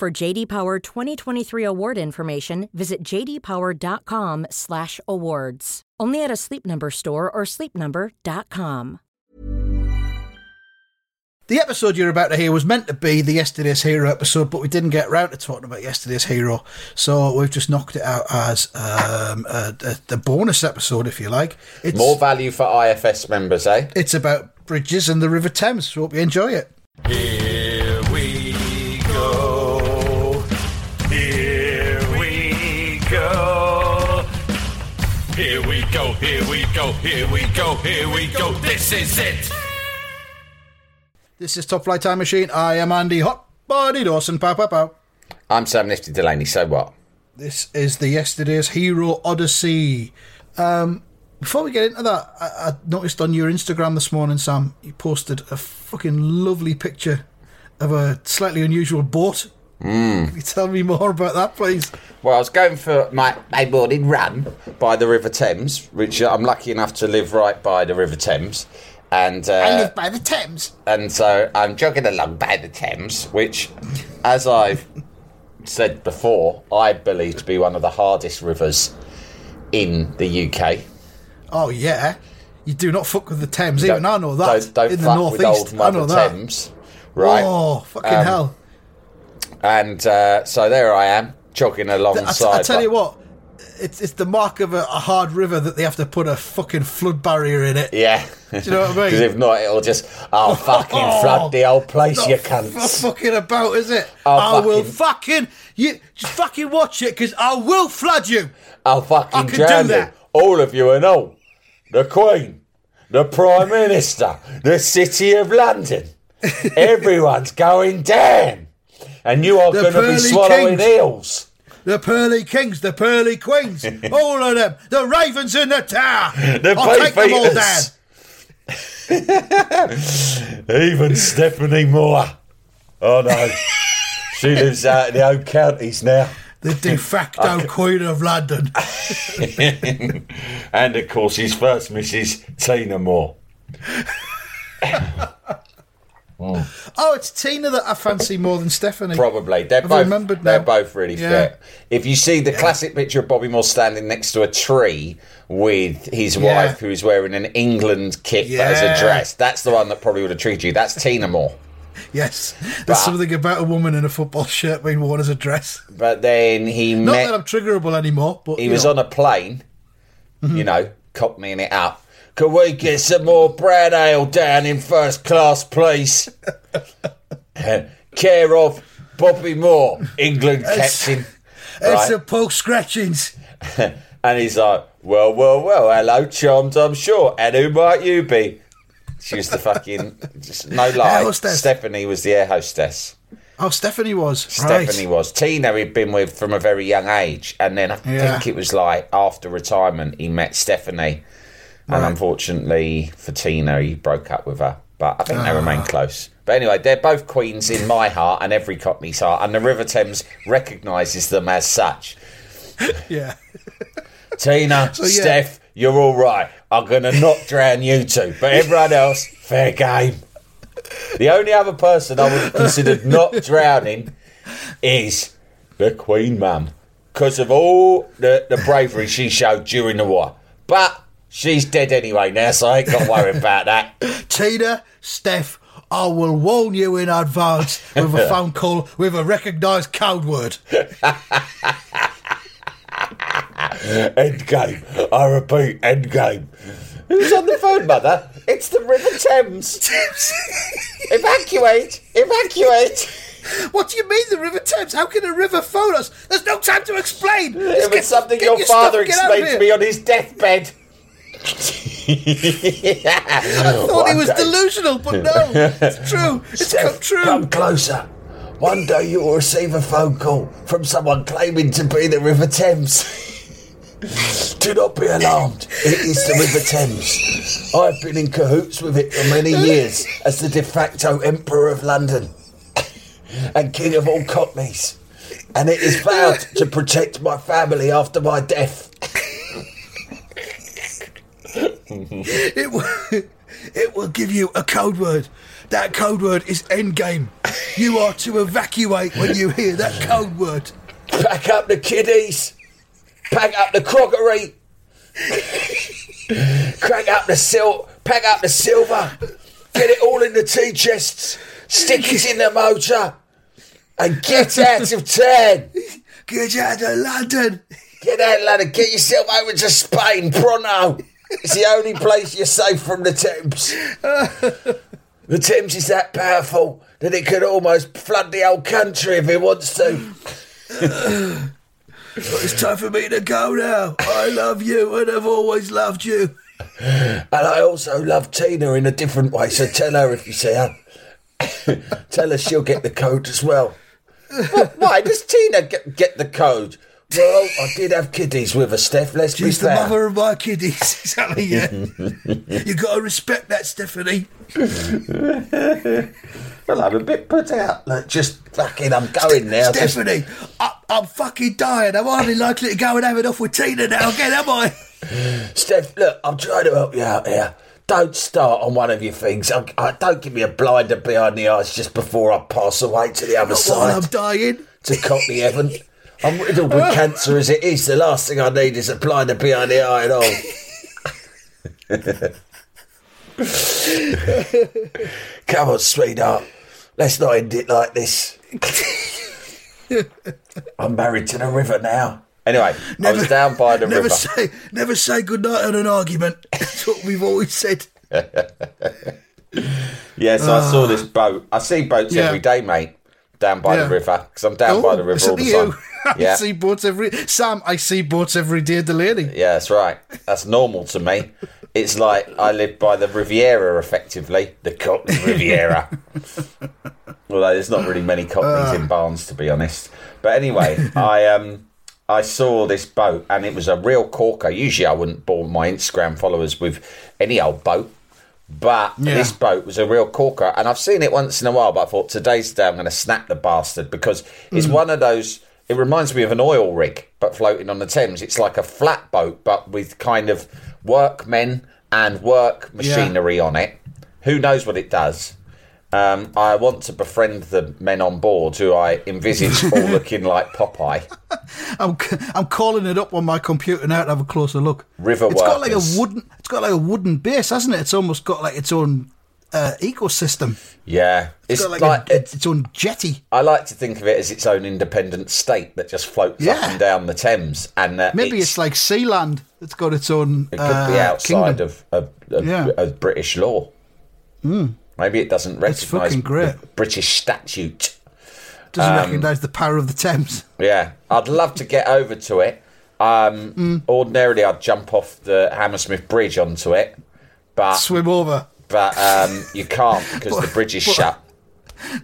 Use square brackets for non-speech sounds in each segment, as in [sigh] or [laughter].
For JD Power 2023 award information, visit jdpower.com/awards. Only at a Sleep Number store or sleepnumber.com. The episode you're about to hear was meant to be the Yesterday's Hero episode, but we didn't get round to talking about Yesterday's Hero, so we've just knocked it out as um, a, a, the bonus episode, if you like. It's, More value for IFS members, eh? it's about bridges and the River Thames, so hope you enjoy it. Here Here we go. Here we go. Here we go. This is it. This is Top Flight Time Machine. I am Andy Hot Body Dawson. Pow, pow, pow. I'm Sam Nifty Delaney, so what? This is the Yesterday's Hero Odyssey. Um, before we get into that, I, I noticed on your Instagram this morning, Sam, you posted a fucking lovely picture of a slightly unusual boat. Mm. Can you tell me more about that, please? Well, I was going for my, my morning run by the River Thames, which I'm lucky enough to live right by the River Thames. And uh, I live by the Thames. and so I'm jogging along by the Thames, which, as I've said before, I believe to be one of the hardest rivers in the UK. Oh, yeah. You do not fuck with the Thames. Even I know that. Don't, don't In the fuck with northeast, old I know that. Thames, right? Oh, fucking Um, hell. And uh, so there I am, jogging alongside. I tell you what, it's it's the mark of a, a hard river that they have to put a fucking flood barrier in it. Yeah. Do you know what I [laughs] mean? Because if not, it'll just, I'll [laughs] fucking flood the whole place, you f- cunts. fucking about, is it? I'll I will fucking- fucking you just fucking watch it because I will flood you. I'll I fucking can drown do you. All of you and all. The Queen, the Prime Minister, the City of London. [laughs] Everyone's going down. And you are going to be swallowing kings. eels. The pearly kings, the pearly queens, [laughs] all of them, the ravens in the tower. [laughs] The I'll take them all down. [laughs] Even Stephanie Moore. Oh no. she lives out in the old counties now. The de facto queen of London. and of course his first Mrs. Tina Moore. Oh, it's Tina that I fancy more than Stephanie. Probably. They're I've both remembered they're now. both really Yeah. fit. If you see the classic picture of Bobby Moore standing next to a tree with his Yeah. wife who's wearing an England kit but as a dress, that's the one that probably would have treated you. That's Tina Moore. [laughs] Yes, there's But- something about a woman in a football shirt being worn as a dress. But then he Not met that I'm triggerable anymore, but he was know. on a plane, Mm-hmm. you know, cockneying it up. Could we get some more brown ale down in first class, please? [laughs] Uh, care of Bobby Moore, England It's- captain. It's right? the poke scratchings. [laughs] And he's like, well, well, well, hello, chums, I'm sure. And who might you be? She was the fucking, just no lie. Stephanie was the air hostess. Oh, Stephanie was. Right. Stephanie was. Tina he'd been with from a very young age. And then I Yeah. think it was like after retirement, he met Stephanie. And Right. unfortunately for Tina, he broke up with her. But I think they Ah. remain close. But anyway, they're both queens in my heart and every Cockney's heart. And the River Thames recognises them as such. [laughs] Yeah. Tina, yeah. Steph, you're all right. I'm going to not [laughs] drown you two. But everyone else, fair game. The only other person I would have considered not drowning is the Queen Mum. Because of all the, the bravery she showed during the war. But she's dead anyway now, so I ain't got to worry about that. [laughs] Tina, Steph, I will warn you in advance with a phone call with a recognised code word. [laughs] End game. I repeat, end game. Who's on the phone, Mother? It's the River Thames. [laughs] evacuate! Evacuate! What do you mean, the River Thames? How can a river phone us? There's no time to explain. It Just was get- something get your, stuff, father get out of explained to me on his deathbed. I thought he was delusional, but no, it's true. It's come true. Come closer. One day you will receive a phone call from someone claiming to be the River Thames. Do not be alarmed. It is the River Thames. I've been in cahoots with it for many years as the de facto Emperor of London and King of all Cockneys. And it is vowed to protect my family after my death. It will, it will give you a code word. That code word is endgame. You are to evacuate when you hear that code word. Pack up the kiddies. Pack up the crockery. Crack up the sil. Pack up the silver. Get it all in the tea chests. Stick it in the motor. And get out of town. Get out of London. Get out, lad, and get yourself over to Spain, pronto. It's the only place you're safe from the Thames. The Thames is that powerful that it could almost flood the whole country if it wants to. It's time for me to go now. I love you and I've always loved you. And I also love Tina in a different way, so tell her if you see her. [coughs] tell her she'll get the code as well. Why does Tina get, get the code? Well, I did have kiddies with her, Steph. Let's She's be the mother of my kiddies. [laughs] Exactly, yeah. you [laughs] got to respect that, Stephanie. [laughs] Well, I'm a bit put out. Look, just fucking, I'm going now. Just- Stephanie, I, I'm fucking dying. I'm hardly likely to go and have it off with Tina now again, am I? Steph, look, I'm trying to help you out here. Don't start on one of your things. I, I, don't give me a blinder behind the eyes just before I pass away to the other Not while I'm dying. to Cockney Heaven. I'm riddled with cancer as it is. The last thing I need is a blinder behind the eye at all. [laughs] Come on, sweetheart. Let's not end it like this. I'm married to the river now. Anyway, I was down by the never river. say, never say goodnight on an argument. [laughs] That's what we've always said. [laughs] Yeah, so I saw ah. this boat. I see boats Yeah. every day, mate, down by Yeah. the river because I'm down by the river all the to time. you. [laughs] I Yeah, see boats every Sam. I see boats every day, Delaney. yeah, that's right. That's normal to me. It's like I live by the Riviera, effectively, the Cockney [laughs] Riviera. Although there's not really many Cockneys Ah. in Barnes, to be honest. But anyway, [laughs] I um I saw this boat and it was a real corker. Usually, I wouldn't bore my Instagram followers with any old boat. But Yeah. this boat was a real corker, and I've seen it once in a while. But I thought today's the day I'm going to snap the bastard because it's Mm. one of those. It reminds me of an oil rig, but floating on the Thames. It's like a flat boat, but with kind of workmen and work machinery on it. Who knows what it does? Um, I want to befriend the men on board, who I envisage all [laughs] looking like Popeye. I'm I'm calling it up on my computer now to have a closer look. River It's got like a wooden. It's got like a wooden base, hasn't it? It's almost got like its own uh, ecosystem. Yeah, it's It's got like, like a, it- its own jetty. I like to think of it as its own independent state that just floats up and down the Thames, and uh, Maybe it's, like Sealand. It's got its own. It could be uh, outside kingdom. of, of, of, Yeah. Hmm. of British law. Maybe it doesn't recognise the British statute. Doesn't um, recognise the power of the Thames. Yeah, I'd love to get over to it. Um, Hmm. Ordinarily, I'd jump off the Hammersmith Bridge onto it, but Swim over. but um, you can't [laughs] because the bridge is but- shut.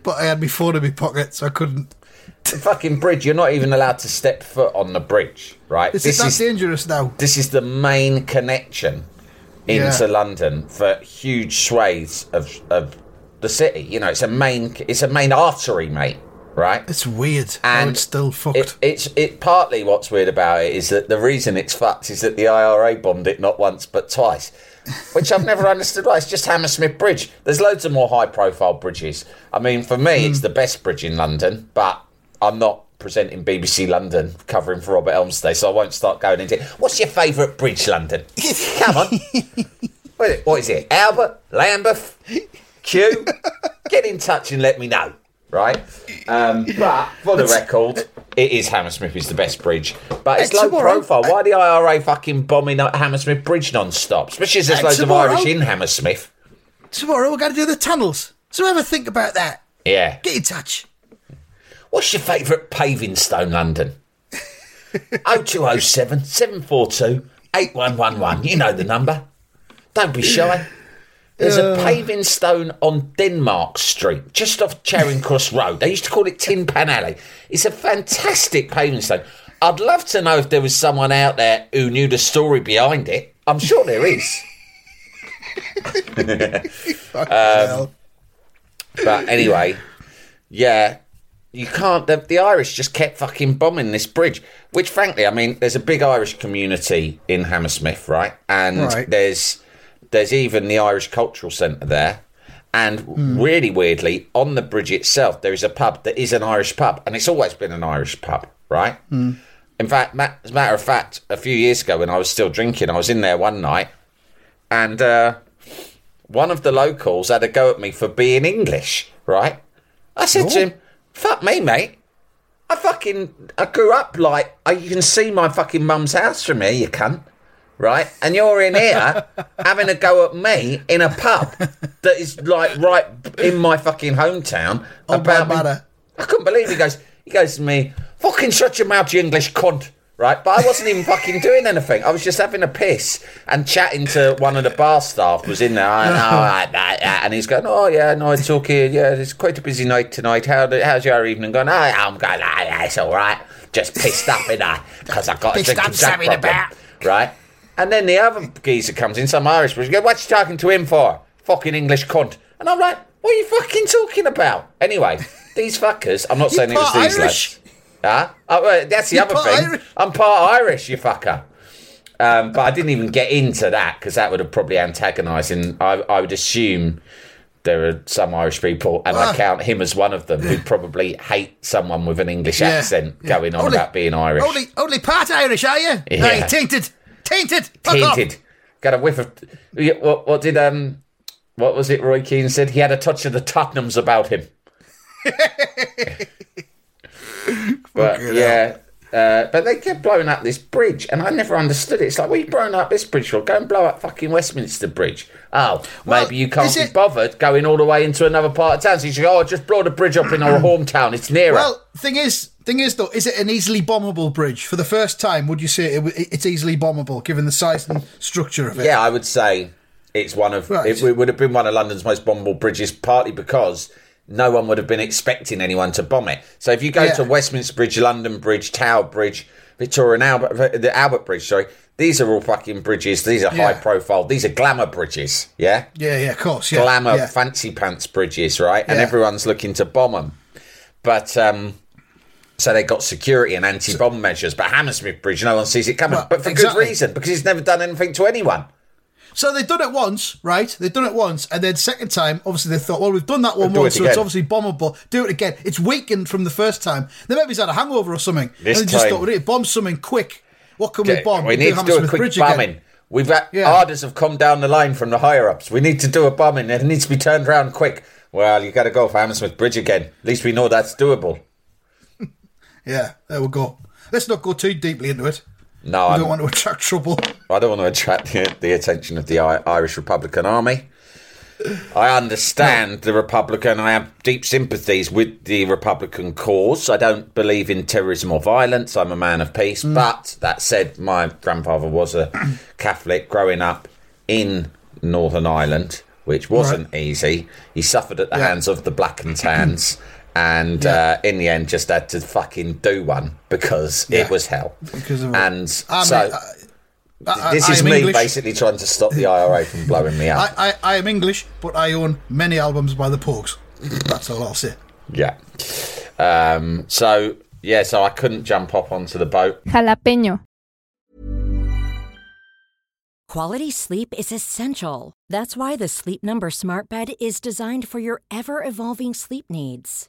But I had my phone in my pocket, so I couldn't. The fucking bridge. You're not even allowed to step foot on the bridge, right? Is this it that is dangerous now? this is the main connection into Yeah. London for huge swathes of of the city. You know, it's a main it's a main artery, mate. Right? It's weird. And it's still fucked. It, it's it partly what's weird about it is that the reason it's fucked is that the IRA bombed it not once but twice, which I've never [laughs] understood. Why it's just Hammersmith Bridge. There's loads of more high profile bridges. I mean, for me, Hmm. it's the best bridge in London, but I'm not presenting BBC London covering for Robert Elmsday, so I won't start going into. It. What's your favourite bridge, London? [laughs] Come on. What is it? What is it? Albert, Lambeth, Kew. Get in touch and let me know. Right, um, but for the record, it is Hammersmith is the best bridge, but it's low tomorrow- profile. Why the IRA fucking bombing Hammersmith Bridge non-stop? Especially as there's loads of Irish in Hammersmith. Tomorrow we're going to do the tunnels. So ever think about that. Yeah. Get in touch. What's your favourite paving stone, London? [laughs] 0207 742 8111. You know the number. Don't be shy. There's a paving stone on Denmark Street, just off Charing Cross Road. They used to call it Tin Pan Alley. It's a fantastic paving stone. I'd love to know if there was someone out there who knew the story behind it. I'm sure there is. [laughs] Well, um, But anyway, yeah, you can't. The, the Irish just kept fucking bombing this bridge. Which, frankly, I mean, there's a big Irish community in Hammersmith, right? And Right. there's there's even the Irish Cultural Centre there. And really weirdly, on the bridge itself, there is a pub that is an Irish pub, and it's always been an Irish pub, right? In fact, as a matter of fact, a few years ago when I was still drinking, I was in there one night, and uh, one of the locals had a go at me for being English, right? I said to him, fuck me, mate. I fucking, I grew up like, I, you can see my fucking mum's house from here, you cunt. Right? And you're in here [laughs] having a go at me in a pub that is like right in my fucking hometown. About me-. I couldn't believe he goes, he goes to me, fucking shut your mouth, you English cunt. Right, but I wasn't even fucking doing anything. I was just having a piss and chatting to one of the bar staff was in there. I, oh, I- I- I," and he's going, "Oh yeah, no, it's okay. Yeah, it's quite a busy night tonight. How how's your evening going? Oh, ah, I'm going. Oh, yeah, it's all right. Just pissed up in that because I got a drinking jack problem, Bat. right? And then the other geezer comes in, some Irish, but goes, "What you talking to him for? Fucking English cunt." And I'm like, "What are you fucking talking about?" Anyway, these fuckers. I'm not saying it was these Irish? lads. Huh? Oh, that's the You're other thing. Irish? I'm part Irish, you fucker. Um, but I didn't even get into that because that would have probably antagonised. And I, I would assume there are some Irish people, and I Ah. count him as one of them, who probably hate someone with an English Yeah, accent yeah. going on Only- about being Irish. Only, only part Irish, are you? Yeah. Tainted. Tainted. Tainted. Got a whiff of. What, what did um? What was it? Roy Keane said he had a touch of the Tottenhams about him. [laughs] but Fucking yeah, uh, but they kept blowing up this bridge, and I never understood it. It's like, we're you blowing up this bridge for? Go and blow up fucking Westminster Bridge. Oh, Well, maybe you can't be it- bothered going all the way into another part of town. So you say, oh, just blow the bridge up in our [clears throat] hometown. It's nearer. Well, thing is, thing is though, is it an easily bombable bridge? For the first time, would you say it, it's easily bombable, given the size and structure of it? Yeah, I would say it's one of Right. it, it would have been one of London's most bombable bridges, partly because no one would have been expecting anyone to bomb it. So if you go Yeah. to Westminster Bridge, London Bridge, Tower Bridge, Victoria and Albert, the Albert Bridge, sorry, these are all fucking bridges. These are Yeah. high profile. These are glamour bridges. Yeah, Yeah, yeah, of course. Yeah, glamour, yeah. fancy pants bridges, right? And everyone's looking to bomb them. But um, so they got security and anti-bomb measures. But Hammersmith Bridge, no one sees it coming. Well, but for exactly. good reason, because it's never done anything to anyone. So they've done it once, right? They've done it once, and then second time, obviously they thought, well, we've done that one Do it once, so it's obviously bombable. Do it again. It's weakened from the first time. They maybe he's had a hangover or something. This and they just time- thought, we need to bomb something quick. What can we bomb? we need to do a quick Bridge again. bombing. We've had Yeah. orders have come down the line from the higher ups. We need to do a bombing. It needs to be turned around quick. Well, you got to go for Hammersmith Bridge again. At least we know that's doable. [laughs] Yeah, there we go. Let's not go too deeply into it. No, I'm, don't want to attract trouble. I don't want to attract the, the attention of the I- Irish Republican Army. I understand the Republican. I have deep sympathies with the Republican cause. I don't believe in terrorism or violence. I'm a man of peace. Mm. But that said, my grandfather was a [clears throat] Catholic growing up in Northern Ireland, which wasn't easy. He suffered at the Yeah. hands of the black and tans. And uh, in the end, just had to fucking do one because Yeah. it was hell. Because of and I mean, so I- I- this is me English. basically trying to stop the IRA from blowing me up. I, I, I am English, but I own many albums by the Pogues. That's all I'll say. yeah. Um, so yeah, so I couldn't jump up onto the boat. Jalapeño. Quality sleep is essential. That's why the Sleep Number Smart Bed is designed for your ever evolving sleep needs.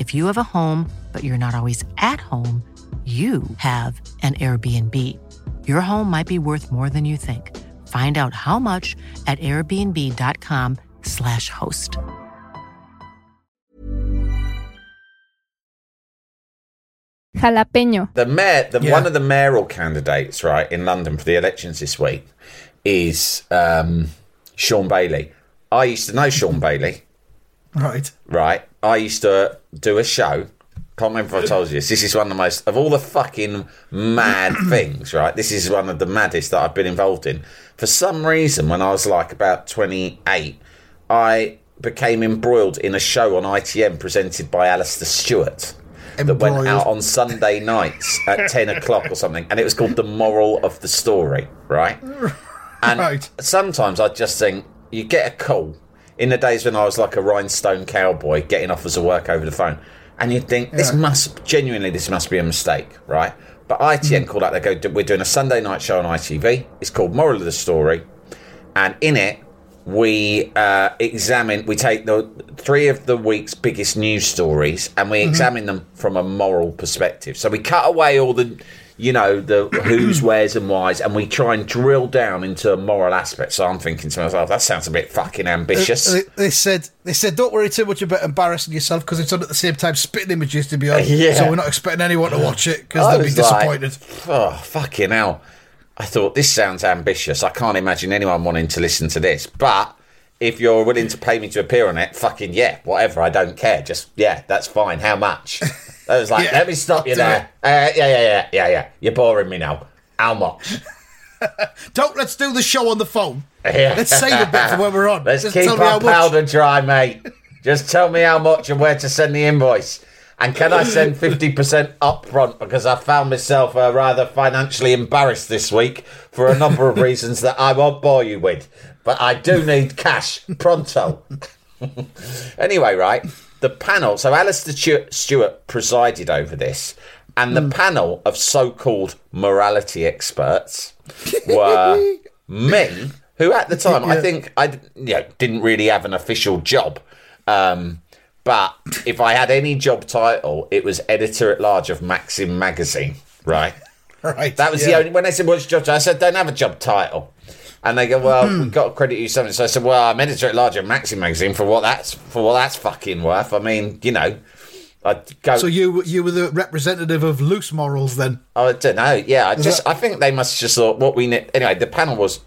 If you have a home, but you're not always at home, you have an Airbnb. Your home might be worth more than you think. Find out how much at airbnb.com/slash host. Jalapeño. The mayor, the, Yeah. one of the mayoral candidates, right, in London for the elections this week is um, Shaun Bailey. I used to know Shaun Bailey, Right. right? I used to do a show. Can't remember if I told you this. This is one of the most of all the fucking mad [clears throat] things, right? This is one of the maddest that I've been involved in. For some reason, when I was like about twenty eight, I became embroiled in a show on ITN presented by Alastair Stewart that went out on Sunday nights at [laughs] 10 o'clock or something. And it was called The Moral of the Story, right? [laughs] And Right. sometimes I just think you get a call in the days when I was like a rhinestone cowboy getting offers of work over the phone. And you'd think, this Yeah. must, genuinely, this must be a mistake, right? But ITN called out, they go, we're doing a Sunday night show on ITV. It's called Moral of the Story. And in it, we uh, examine, we take the three of the week's biggest news stories and we examine them from a moral perspective. So we cut away all the, you know, the who's, [clears throat] where's, and why's, and we try and drill down into a moral aspect. So I'm thinking to myself, that sounds a bit fucking uh, ambitious. They, they said they said don't worry too much about embarrassing yourself because it's on at the same time spitting images to be on. [laughs] Yeah. So we're not expecting anyone to watch it because they'll be was like, disappointed. oh, fucking hell. I thought, this sounds ambitious. I can't imagine anyone wanting to listen to this. But if you're willing to pay me to appear on it, fucking yeah, whatever. I don't care. Just, yeah, that's fine. How much? [laughs] I was like, Yeah, let me stop you there. Uh, yeah, yeah, yeah, yeah, yeah. You're boring me now. How much? [laughs] Don't let's do the show on the phone. Yeah. Let's save a bit for when we're on. Let's Just keep tell me how our powder dry, mate. Just tell me how much and where to send the invoice. And can I send 50% up front because I found myself uh, rather financially embarrassed this week for a number of reasons that I won't bore you with. But I do need cash pronto. [laughs] anyway, right, the panel. So Alastair Stewart presided over this, and the panel of so-called morality experts were [laughs] me, who at the time I think I you know, didn't really have an official job. Um, but if I had any job title, it was editor at large of Maxim magazine, right? [laughs] Right. That was yeah. the only. When they said what's your job title, I said don't have a job title, and they go, well, we've hmm. got to credit you something. So I said, well, I'm editor at large at Maxim magazine for what that's for what that's fucking worth. I mean, you know, I go. So you you were the representative of loose morals then? Oh, I don't know. Yeah, I just that- I think they must have just thought what we need. Anyway, the panel was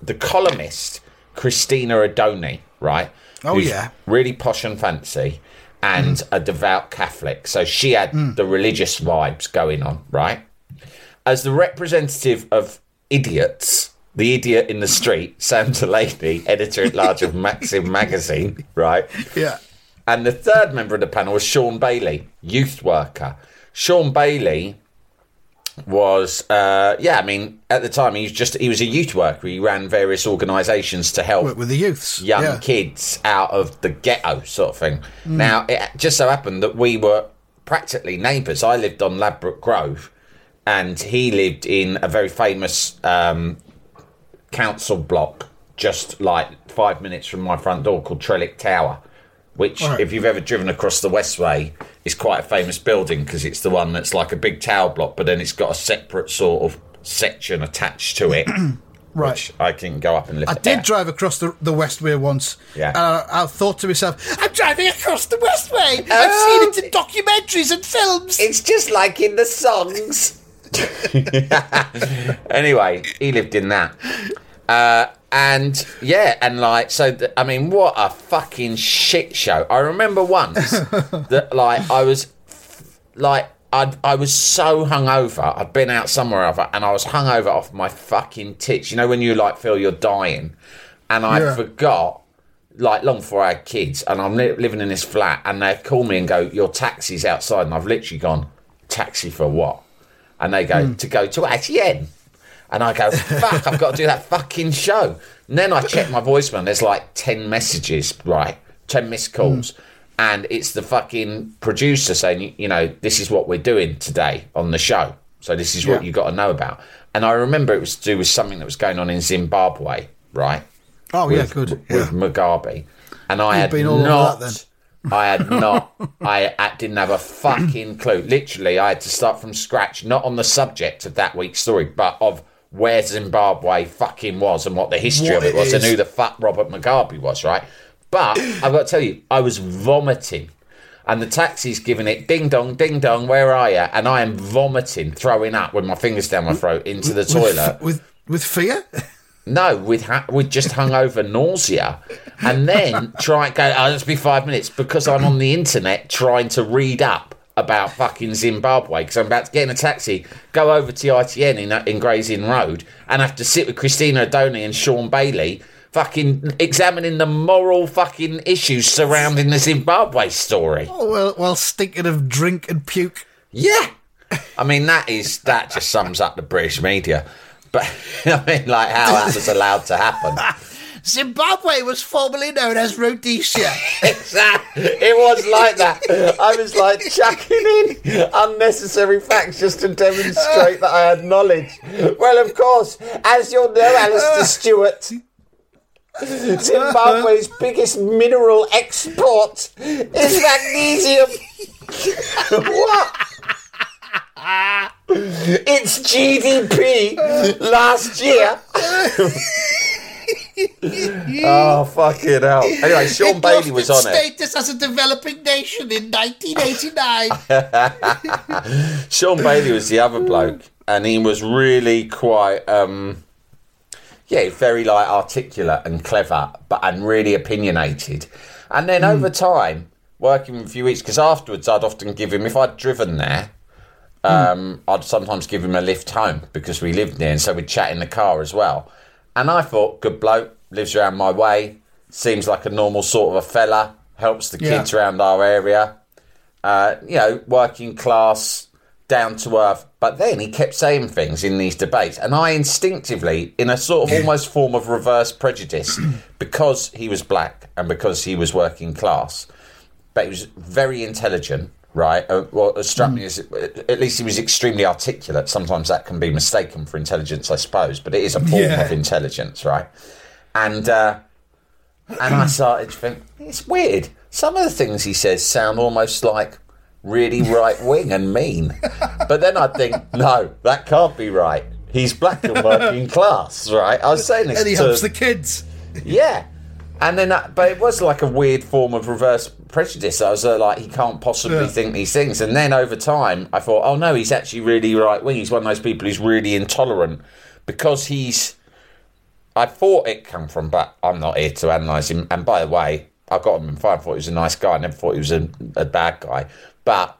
the columnist Christina Odone, right? Oh, yeah. really posh and fancy, and mm. a devout Catholic. So she had mm. the religious vibes going on, right? As the representative of idiots, the idiot in the street, Sam Delaney, editor at large of Maxim magazine, right? Yeah. And the third member of the panel was Shaun Bailey, youth worker. Shaun Bailey was, uh, yeah, I mean, at the time he was just he was a youth worker. He ran various organisations to help Work with the youths. young yeah. kids out of the ghetto, sort of thing. Now, it just so happened that we were practically neighbours. I lived on Ladbroke Grove, and he lived in a very famous um, council block just like five minutes from my front door called Trellick Tower. Which, Right. if you've ever driven across the Westway, is quite a famous building because it's the one that's like a big tower block, but then it's got a separate sort of section attached to it, [clears throat] Right. which I can go up and lift. I did out. drive across the, the Westway once. Yeah. And I, I thought to myself, I'm driving across the Westway. Oh. I've seen it in documentaries and films. It's just like in the songs. [laughs] anyway, he lived in that. Uh, and yeah, and like, so, th- I mean, what a fucking shit show. I remember once [laughs] that, like, I was, like, I'd, I was so hungover. I'd been out somewhere other, and I was hungover off my fucking tits. You know, when you, like, feel you're dying. And I Yeah. forgot like long before I had kids, and I'm li- living in this flat, and they call me and go, "Your taxi's outside," and I've literally gone, "Taxi for what?" And they go hmm. to go to ITN. And I go, fuck, I've got to do that fucking show. And then I check my voicemail, and there's like 10 messages, right? 10 missed hmm. calls. And it's the fucking producer saying, you- know, this is what we're doing today on the show. So this is what Yeah. you got to know about. And I remember it was to do with something that was going on in Zimbabwe, right? Oh yeah, with, good. with Yeah. Mugabe, and I had been all not. that I had not. I, didn't have a fucking clue. Literally, I had to start from scratch, not on the subject of that week's story, but of where Zimbabwe fucking was and what the history What of it it was and who the fuck Robert Mugabe was, right? But I've got to tell you, I was vomiting. And the taxi's giving it ding dong, ding dong, where are you? And I am vomiting, throwing up with my fingers down my throat into the toilet. with with fear. No, with ha- with just hungover nausea, and then try and go. Oh, let's be five minutes because I'm on the internet trying to read up about fucking Zimbabwe because I'm about to get in a taxi, go over to ITN in uh, in Gray's Inn Road, and have to sit with Christina Odone and Shaun Bailey, fucking examining the moral fucking issues surrounding the Zimbabwe story. Oh, well, well, stinking of drink and puke. Yeah. I mean, that is that just sums up the British media. But [laughs] I mean, like how that was allowed to happen. Zimbabwe was formerly known as Rhodesia. [laughs] Exactly. It was like that. I was like chucking in unnecessary facts just to demonstrate that I had knowledge. Well, of course, as you'll know, Alastair Stewart, Zimbabwe's biggest mineral export is magnesium. [laughs] what? Its GDP last year. [laughs] oh fuck it out! Anyway, Shaun It Bailey was on its it. status as a developing nation in 1989. [laughs] Shaun Bailey was the other bloke, and he was really quite, um, yeah, very like articulate and clever, but and really opinionated. And then over time, working with a few weeks, because afterwards I'd often give him if I'd driven there. Um, I'd sometimes give him a lift home because we lived near, and so we'd chat in the car as well. And I thought, good bloke, lives around my way, seems like a normal sort of a fella, helps the Yeah. kids around our area uh, you know, working class, down to earth. But then he kept saying things in these debates, and I instinctively, in a sort of almost form of reverse prejudice, [clears throat] because he was black and because he was working class, but he was very intelligent. Right. Uh, well, it struck me as at least he was extremely articulate. Sometimes that can be mistaken for intelligence, I suppose, but it is a form Yeah. of intelligence, right? And uh, and I started to think it's weird. Some of the things he says sound almost like really right wing and mean, but then I think no, that can't be right. He's black and working [laughs] class, right? I was saying this and he to helps the kids. yeah, and then that, but it was like a weird form of reverse prejudice. I was uh, like, he can't possibly Yeah. think these things. And then over time, I thought, oh no, he's actually really right wing. He's one of those people who's really intolerant because he's. I thought it come from, but I'm not here to analyse him. And by the way, I got him in fine. I thought he was a nice guy. I never thought he was a, a bad guy. But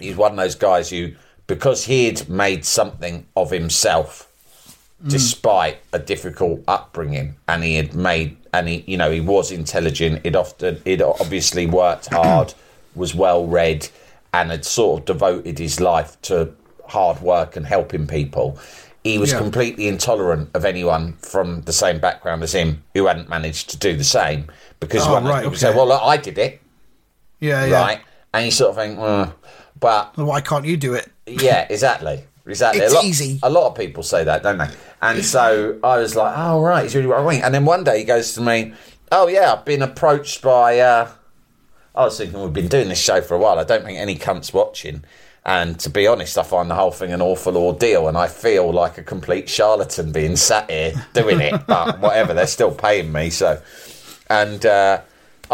he's one of those guys who, because he'd made something of himself, despite a difficult upbringing, and he had made, and he, you know, he was intelligent. He'd often, he'd obviously worked hard, [clears throat] was well read, and had sort of devoted his life to hard work and helping people. He was Yeah. completely intolerant of anyone from the same background as him who hadn't managed to do the same, because Oh, one right, people say, "Well, look, I did it." Yeah, yeah. right? And you sort of think, but Well, Why can't you do it? yeah, exactly, exactly. It's a lot, easy. A lot of people say that, don't they? And so I was like, oh right, he's really right wing. And then one day he goes to me, oh yeah, I've been approached by. Uh, I was thinking we've been doing this show for a while. I don't think any cunts watching. And to be honest, I find the whole thing an awful ordeal, and I feel like a complete charlatan being sat here doing it. But whatever, they're still paying me, so. And uh,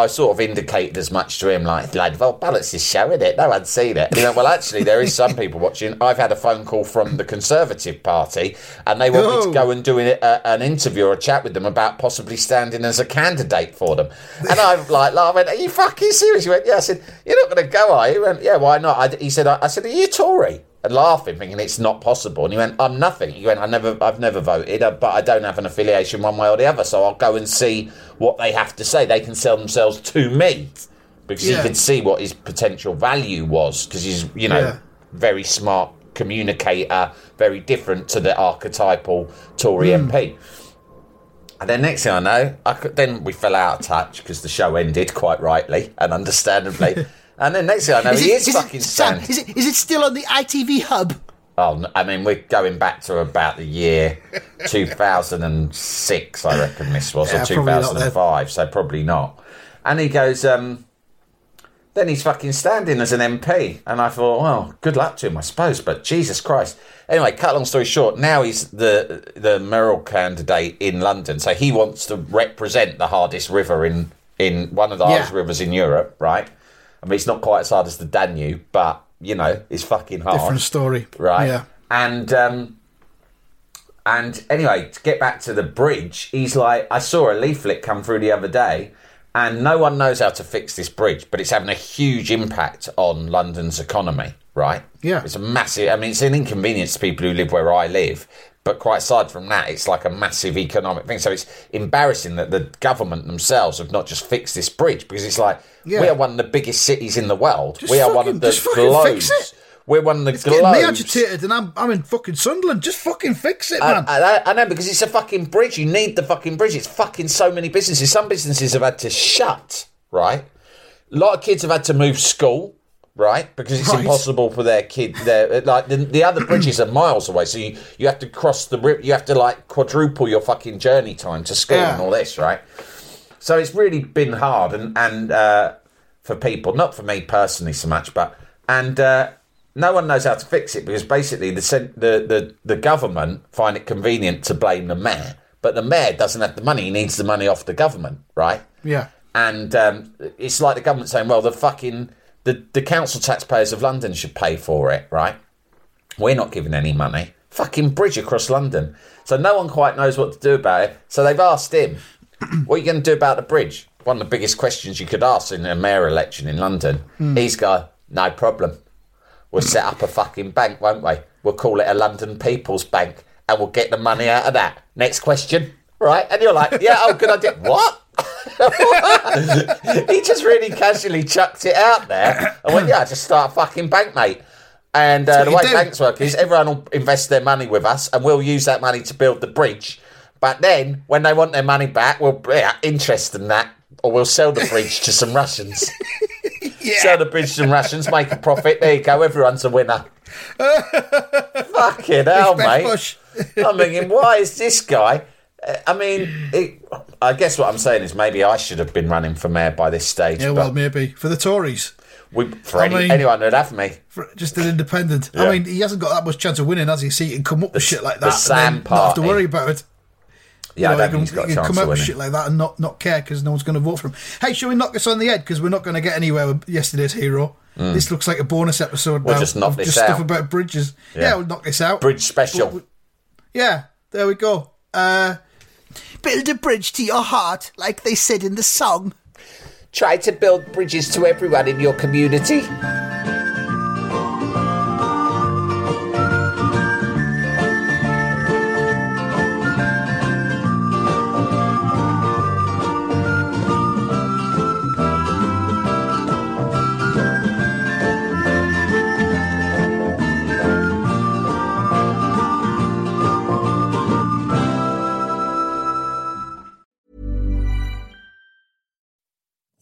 I sort of indicated as much to him, like, like, well, balance is showing it. No one's seen it. He went, well, actually, there is some people watching. I've had a phone call from the Conservative Party, and they want me Oh. to go and do an, a, an interview or a chat with them about possibly standing as a candidate for them. And I'm like, I went, are you fucking serious? He went, yeah. I said, you're not going to go, are you? He went, yeah, why not? I, he said, I, I said, are you Tory? Laughing, thinking it's not possible. And he went, I'm nothing. He went, I never, I've never voted, uh, but I don't have an affiliation one way or the other. So I'll go and see what they have to say. They can sell themselves to me because Yeah. he could see what his potential value was because he's, you know, Yeah. very smart communicator, very different to the archetypal Tory MP. And then next thing I know, I could, then we fell out of touch because the show ended quite rightly and understandably. [laughs] and then next thing I know, he is, fucking Sam, standing. is it, is it still on the ITV hub? Oh, I mean, we're going back to about the year 2006, I reckon this was, Yeah, or probably 2005, so probably not. And he goes, um, then he's fucking standing as an MP. And I thought, well, good luck to him, I suppose, but Jesus Christ. Anyway, cut long story short, now he's the the mayoral candidate in London, so he wants to represent the hardest river in, in one of the Yeah. hardest rivers in Europe, right? I mean, it's not quite as hard as the Danube, but, you know, it's fucking hard Different story. right? Yeah. And um, and anyway, to get back to the bridge, he's like, I saw a leaflet come through the other day, and no one knows how to fix this bridge, but it's having a huge impact on London's economy, right? Yeah. it's a massive. I mean, it's an inconvenience to people who live where I live. But quite aside from that, it's like a massive economic thing. So it's embarrassing that the government themselves have not just fixed this bridge because it's like Yeah. we are one of the biggest cities in the world. Just we are one of the just globes. fix it. We're one of the It's getting me agitated, and I'm I'm in fucking Sunderland. Just fucking fix it, I, man. I, I know because it's a fucking bridge. You need the fucking bridge. It's fucking so many businesses. Some businesses have had to shut, right? A lot of kids have had to move school, right? Because it's Right. impossible for their kid. Their like the, the other bridges are miles away, so you, you have to cross the river. You have to like quadruple your fucking journey time to school Yeah. and all this, right? So it's really been hard, and and uh, for people, not for me personally so much, but and uh, no one knows how to fix it because basically the the the, the government find it convenient to blame the mayor, but the mayor doesn't have the money; he needs the money off the government, right? Yeah. And um, it's like the government saying, "Well, the fucking the the council taxpayers of London should pay for it, right?" We're not giving any money. Fucking bridge across London. So no one quite knows what to do about it. So they've asked him, [clears throat] what are you going to do about the bridge? One of the biggest questions you could ask in a mayor election in London. Hmm. He's go, no problem. We'll set up a fucking bank, won't we? We'll call it a London People's Bank and we'll get the money out of that. Next question. Right? And you're like, yeah, oh, good idea. [laughs] What? He just really casually chucked it out there. I went, yeah, just start a fucking bank, mate. And uh, the way do. banks work is everyone will invest their money with us and we'll use that money to build the bridge. But then, when they want their money back, we'll yeah, interest in that, or we'll sell the bridge to some Russians. [laughs] Sell the bridge to some Russians, make a profit. There you go, everyone's a winner. [laughs] Fucking hell, mate. I'm thinking, why is this guy? I mean, it, I guess what I'm saying is maybe I should have been running for mayor by this stage. Yeah, well, maybe for the Tories, we, for I any, mean- anyone who'd have me, for just an independent. Yeah. I mean, he hasn't got that much chance of winning, has he? So he can come up with shit like the that Sam and not have to worry about it. yeah, I You know, don't he can, he can come up with shit like that and not, not care because no one's going to vote for him. Hey, shall we knock this on the head because we're not going to get anywhere with yesterday's hero? This looks like a bonus episode Mm. We'll now just knock of just stuff about bridges. Yeah. Yeah. we'll knock this out. Bridge special. But Yeah, there we go. Uh, build a bridge to your heart, like they said in the song. Try to build bridges to everyone in your community.